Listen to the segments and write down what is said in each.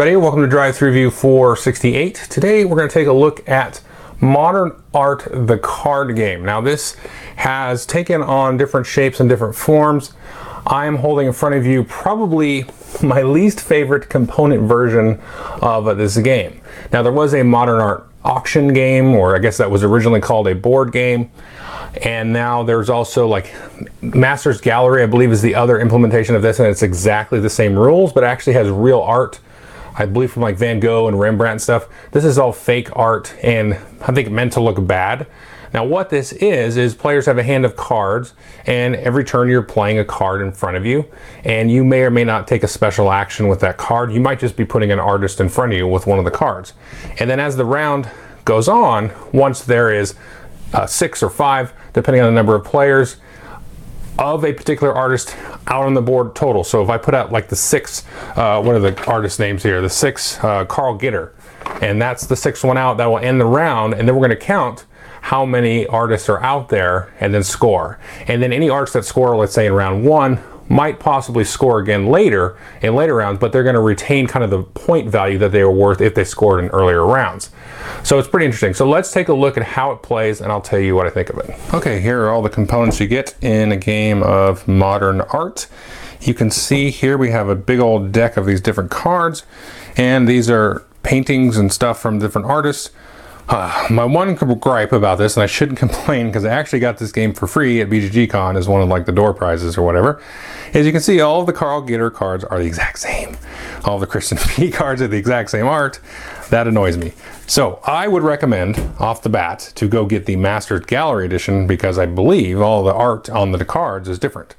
everybody, welcome to Drive-Thru 468. Today we're going to take a look at Modern Art the card game. Now this has taken on different shapes and different forms. I am holding in front of you probably my least favorite component version of this game. Now there was a Modern Art auction game, or I guess that was originally called a board game. And now there's also like Masters Gallery, I believe is the other implementation of this, and it's exactly the same rules, but actually has real art I believe from like Van Gogh and Rembrandt and stuff. This is all fake art and I think meant to look bad. Now what this is, is players have a hand of cards and every turn you're playing a card in front of you and you may or may not take a special action with that card. You might just be putting an artist in front of you with one of the cards. And then as the round goes on, once there is uh, six or five, depending on the number of players, of a particular artist out on the board total. So if I put out like the six, uh, what are the artist names here? The six, uh, Karl Gitter, and that's the sixth one out, that will end the round, and then we're gonna count how many artists are out there and then score. And then any artists that score, let's say in round one, might possibly score again later in later rounds, but they're going to retain kind of the point value that they were worth if they scored in earlier rounds. So it's pretty interesting. So let's take a look at how it plays and I'll tell you what I think of it. Okay, here are all the components you get in a game of modern art. You can see here we have a big old deck of these different cards and these are paintings and stuff from different artists. Uh, my one gripe about this, and I shouldn't complain because I actually got this game for free at BGGCon as one of like the door prizes or whatever, as you can see all the Karl Gitter cards are the exact same. All the Christian P cards are the exact same art. That annoys me. So I would recommend off the bat to go get the Masters Gallery Edition because I believe all the art on the cards is different.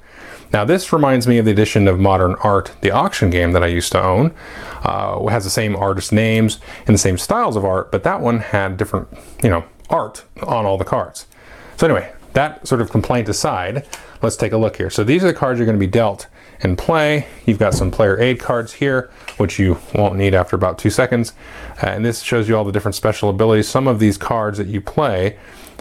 Now this reminds me of the edition of Modern Art, the auction game that I used to own. Uh, it has the same artist names and the same styles of art, but that one had different, you know, art on all the cards. So anyway, that sort of complaint aside, let's take a look here. So these are the cards you're going to be dealt in play. You've got some player aid cards here, which you won't need after about two seconds. Uh, and this shows you all the different special abilities. Some of these cards that you play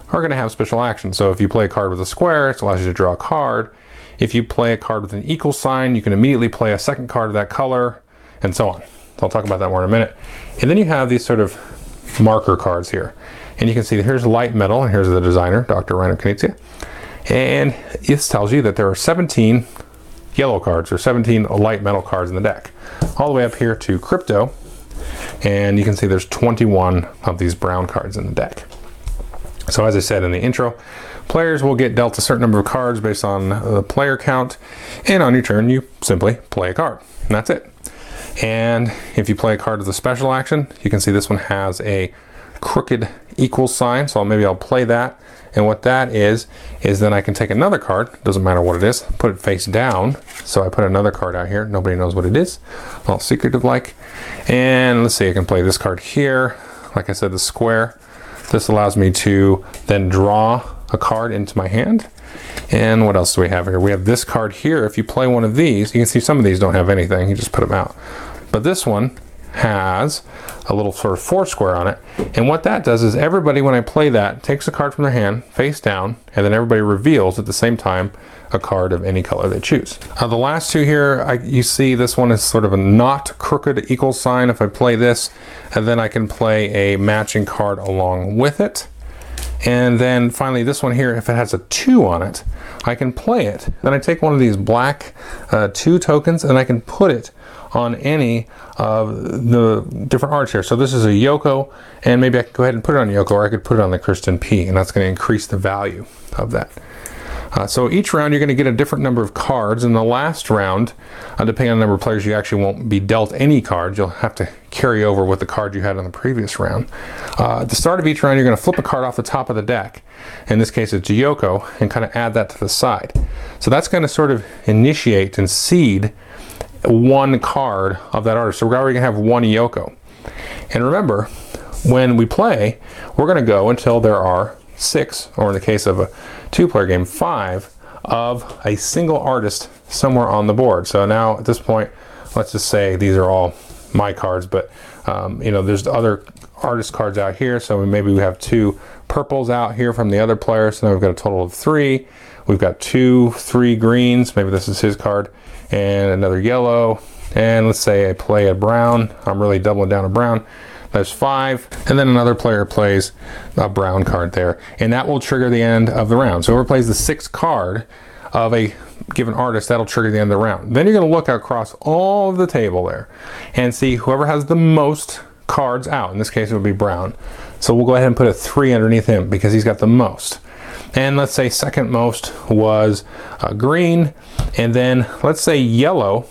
are going to have special actions. So if you play a card with a square, it allows you to draw a card. If you play a card with an equal sign, you can immediately play a second card of that color, and so on. So I'll talk about that more in a minute. And then you have these sort of marker cards here. And you can see here's Lite Metal, and here's the designer, Dr. Reiner Knizia. And this tells you that there are 17 yellow cards, or 17 Lite Metal cards in the deck. All the way up here to Krypto, and you can see there's 21 of these brown cards in the deck. So as I said in the intro, Players will get dealt a certain number of cards based on the player count, and on your turn, you simply play a card. And that's it. And if you play a card with a special action, you can see this one has a crooked equal sign, so maybe I'll play that. And what that is, is then I can take another card, doesn't matter what it is, put it face down. So I put another card out here, nobody knows what it is, all secretive like. And let's see, I can play this card here. Like I said, the square. This allows me to then draw a card into my hand. And what else do we have here? We have this card here. If you play one of these, you can see some of these don't have anything. You just put them out. But this one has a little sort of four square on it. And what that does is everybody, when I play that, takes a card from their hand, face down, and then everybody reveals at the same time a card of any color they choose. Uh, the last two here, I, you see this one is sort of a not crooked equal sign. If I play this, and then I can play a matching card along with it. And then finally this one here, if it has a two on it, I can play it. Then I take one of these black uh, two tokens and I can put it on any of the different arts here. So this is a Yoko, and maybe I could go ahead and put it on Yoko, or I could put it on the Christin P, and that's going to increase the value of that. Uh, so each round you're going to get a different number of cards. In the last round, uh, depending on the number of players, you actually won't be dealt any cards. You'll have to carry over with the card you had in the previous round. Uh, at the start of each round, you're going to flip a card off the top of the deck. In this case, it's Yoko, and kind of add that to the side. So that's going to sort of initiate and seed one card of that artist. So we're already going to have one Yoko. And remember, when we play, we're going to go until there are six, or in the case of a two player game, five of a single artist somewhere on the board. So now at this point, let's just say these are all my cards, but um, you know, there's other artist cards out here. So maybe we have two purples out here from the other player. So now we've got a total of three. We've got two, three greens. Maybe this is his card and another yellow and let's say I play a brown, I'm really doubling down a brown. There's five, and then another player plays a brown card there, and that will trigger the end of the round. So whoever plays the sixth card of a given artist, that'll trigger the end of the round. Then you're going to look across all of the table there and see whoever has the most cards out. In this case, it would be brown. So we'll go ahead and put a three underneath him because he's got the most. And let's say second most was uh, green, and then let's say yellow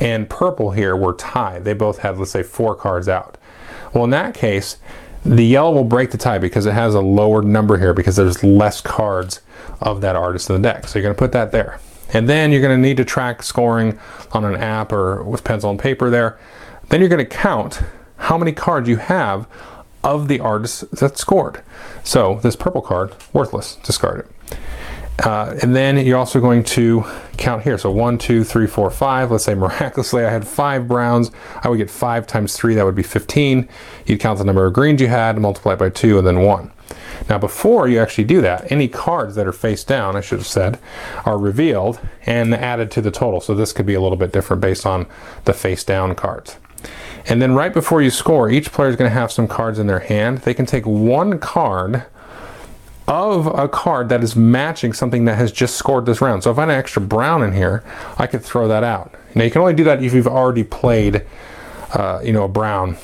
and purple here were tied. They both had, let's say, four cards out. Well, in that case, the yellow will break the tie because it has a lower number here because there's less cards of that artist in the deck. So you're going to put that there. And then you're going to need to track scoring on an app or with pencil and paper there. Then you're going to count how many cards you have of the artist that scored. So this purple card, worthless, discard it. Uh, and then you're also going to count here. So one, two, three, four, five. Let's say miraculously I had five browns. I would get five times three, that would be 15. You'd count the number of greens you had, multiply it by two, and then one. Now before you actually do that, any cards that are face down, I should have said, are revealed and added to the total. So this could be a little bit different based on the face down cards. And then right before you score, each player is going to have some cards in their hand. They can take one card of a card that is matching something that has just scored this round. So if I had an extra brown in here, I could throw that out. Now you can only do that if you've already played, uh, you know, a brown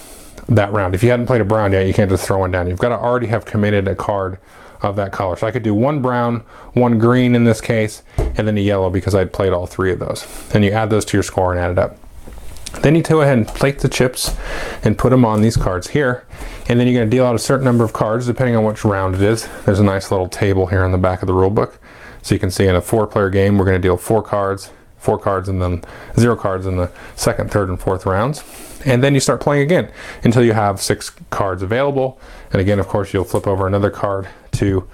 that round. If you hadn't played a brown yet, you can't just throw one down. You've got to already have committed a card of that color. So I could do one brown, one green in this case, and then a yellow because I'd played all three of those. And you add those to your score and add it up. Then you go ahead and plate the chips and put them on these cards here. And then you're going to deal out a certain number of cards depending on which round it is. There's a nice little table here in the back of the rule book. So you can see in a four player game, we're going to deal four cards, four cards, and then zero cards in the second, third, and fourth rounds. And then you start playing again until you have six cards available. And again, of course, you'll flip over another card to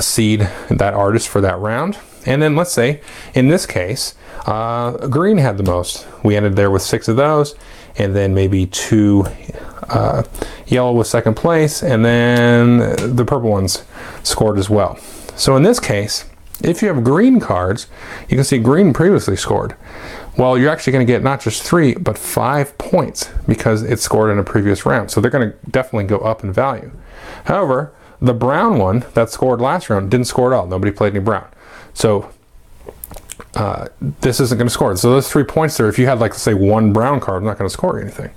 seed that artist for that round. And then let's say, in this case, uh, green had the most. We ended there with six of those, and then maybe two uh, yellow was second place, and then the purple ones scored as well. So in this case, if you have green cards, you can see green previously scored. Well, you're actually going to get not just three, but five points because it scored in a previous round. So they're going to definitely go up in value. However, the brown one that scored last round didn't score at all. Nobody played any brown. So uh, this isn't going to score. So those three points there, if you had like say one brown card, I'm not going to score anything.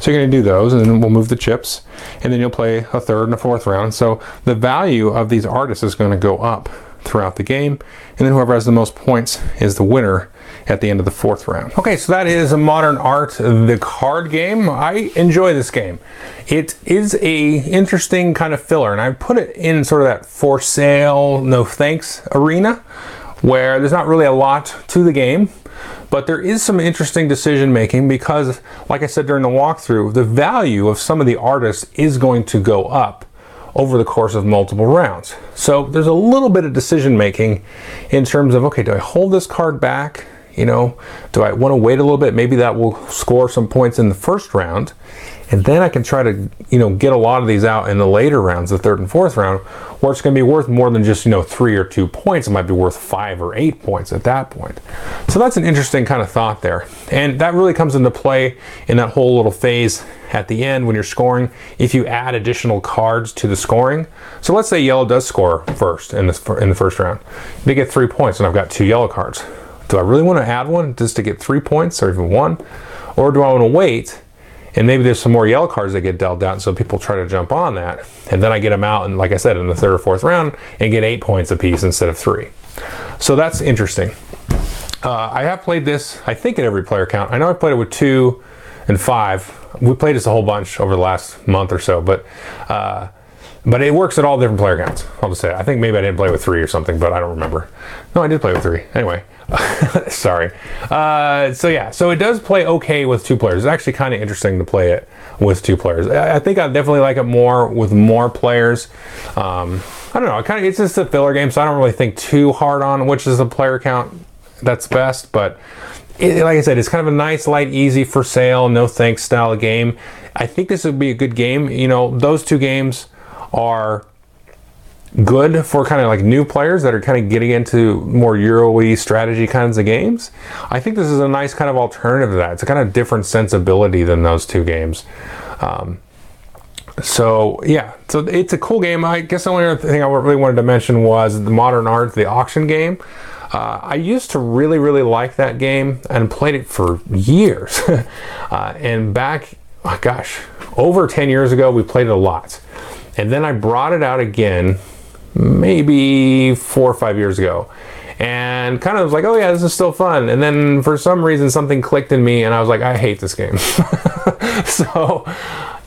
So you're going to do those, and then we'll move the chips, and then you'll play a third and a fourth round. So the value of these artists is going to go up throughout the game, and then whoever has the most points is the winner at the end of the fourth round. Okay, so that is a Modern Art, the card game. I enjoy this game. It is a interesting kind of filler, and I put it in sort of that for sale, no thanks arena where there's not really a lot to the game, but there is some interesting decision making because, like I said during the walkthrough, the value of some of the artists is going to go up over the course of multiple rounds. So there's a little bit of decision making in terms of okay, do I hold this card back? You know, do I want to wait a little bit? Maybe that will score some points in the first round and then I can try to, you know, get a lot of these out in the later rounds, the third and fourth round, where it's going to be worth more than just, you know, three or two points. It might be worth five or eight points at that point. So that's an interesting kind of thought there. And that really comes into play in that whole little phase at the end when you're scoring, if you add additional cards to the scoring. So let's say yellow does score first in, this, in the first round. They get three points and I've got two yellow cards. Do I really want to add one just to get three points or even one? Or do I want to wait and maybe there's some more yellow cards that get dealt out, so people try to jump on that. And then I get them out, and like I said, in the third or fourth round, and get eight points apiece instead of three. So that's interesting. Uh, I have played this, I think, at every player count. I know I played it with two and five. We played this a whole bunch over the last month or so, but uh, but it works at all different player counts. I'll just say. I think maybe I didn't play with three or something, but I don't remember. No, I did play with three. Anyway, sorry. Uh, so yeah, so it does play okay with two players. It's actually kind of interesting to play it with two players. I, think I definitely like it more with more players. Um, I don't know. Kind of, it's just a filler game, so I don't really think too hard on which is the player count that's best. But it, like I said, it's kind of a nice, light, easy for sale, no thanks style game. I think this would be a good game. You know, those two games are good for kind of like new players that are kind of getting into more Euro strategy kinds of games. I think this is a nice kind of alternative to that. It's a kind of different sensibility than those two games. Um, so yeah, so it's a cool game. I guess the only other thing I really wanted to mention was the Modern Art, the auction game. Uh, I used to really, really like that game and played it for years. uh, and back, oh gosh, over 10 years ago, we played it a lot. And then I brought it out again, maybe four or five years ago. And kind of was like, oh yeah, this is still fun. And then for some reason, something clicked in me, and I was like, I hate this game. so,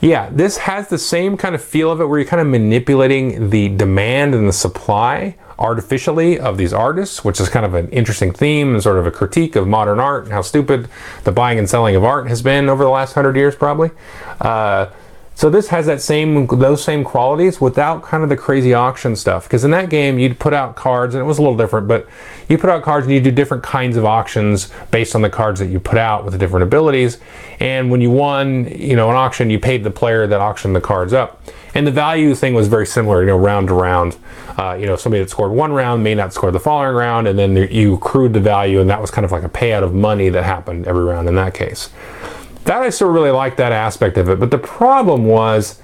yeah, this has the same kind of feel of it where you're kind of manipulating the demand and the supply artificially of these artists, which is kind of an interesting theme and sort of a critique of modern art and how stupid the buying and selling of art has been over the last hundred years, probably. Uh, so this has that same those same qualities without kind of the crazy auction stuff. Because in that game, you'd put out cards, and it was a little different, but you put out cards and you do different kinds of auctions based on the cards that you put out with the different abilities. And when you won, you know, an auction, you paid the player that auctioned the cards up. And the value thing was very similar, you know, round to round. Uh, you know, somebody that scored one round may not score the following round, and then you accrued the value, and that was kind of like a payout of money that happened every round in that case that I still really like that aspect of it. But the problem was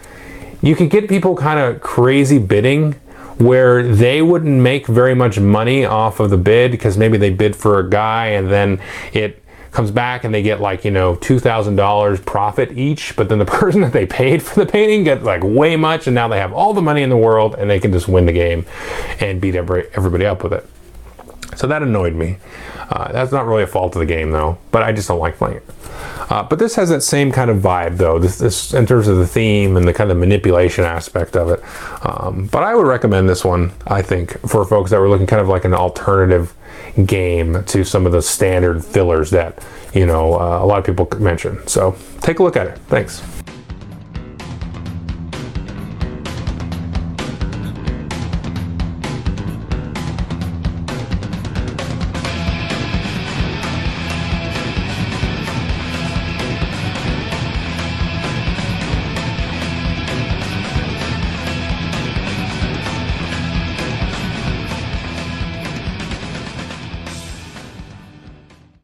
you could get people kind of crazy bidding where they wouldn't make very much money off of the bid because maybe they bid for a guy and then it comes back and they get like you know $2000 profit each but then the person that they paid for the painting gets like way much and now they have all the money in the world and they can just win the game and beat every, everybody up with it so that annoyed me uh, that's not really a fault of the game though but i just don't like playing it uh, but this has that same kind of vibe, though, this, this, in terms of the theme and the kind of manipulation aspect of it. Um, but I would recommend this one, I think, for folks that were looking kind of like an alternative game to some of the standard fillers that, you know, uh, a lot of people mention. So take a look at it. Thanks.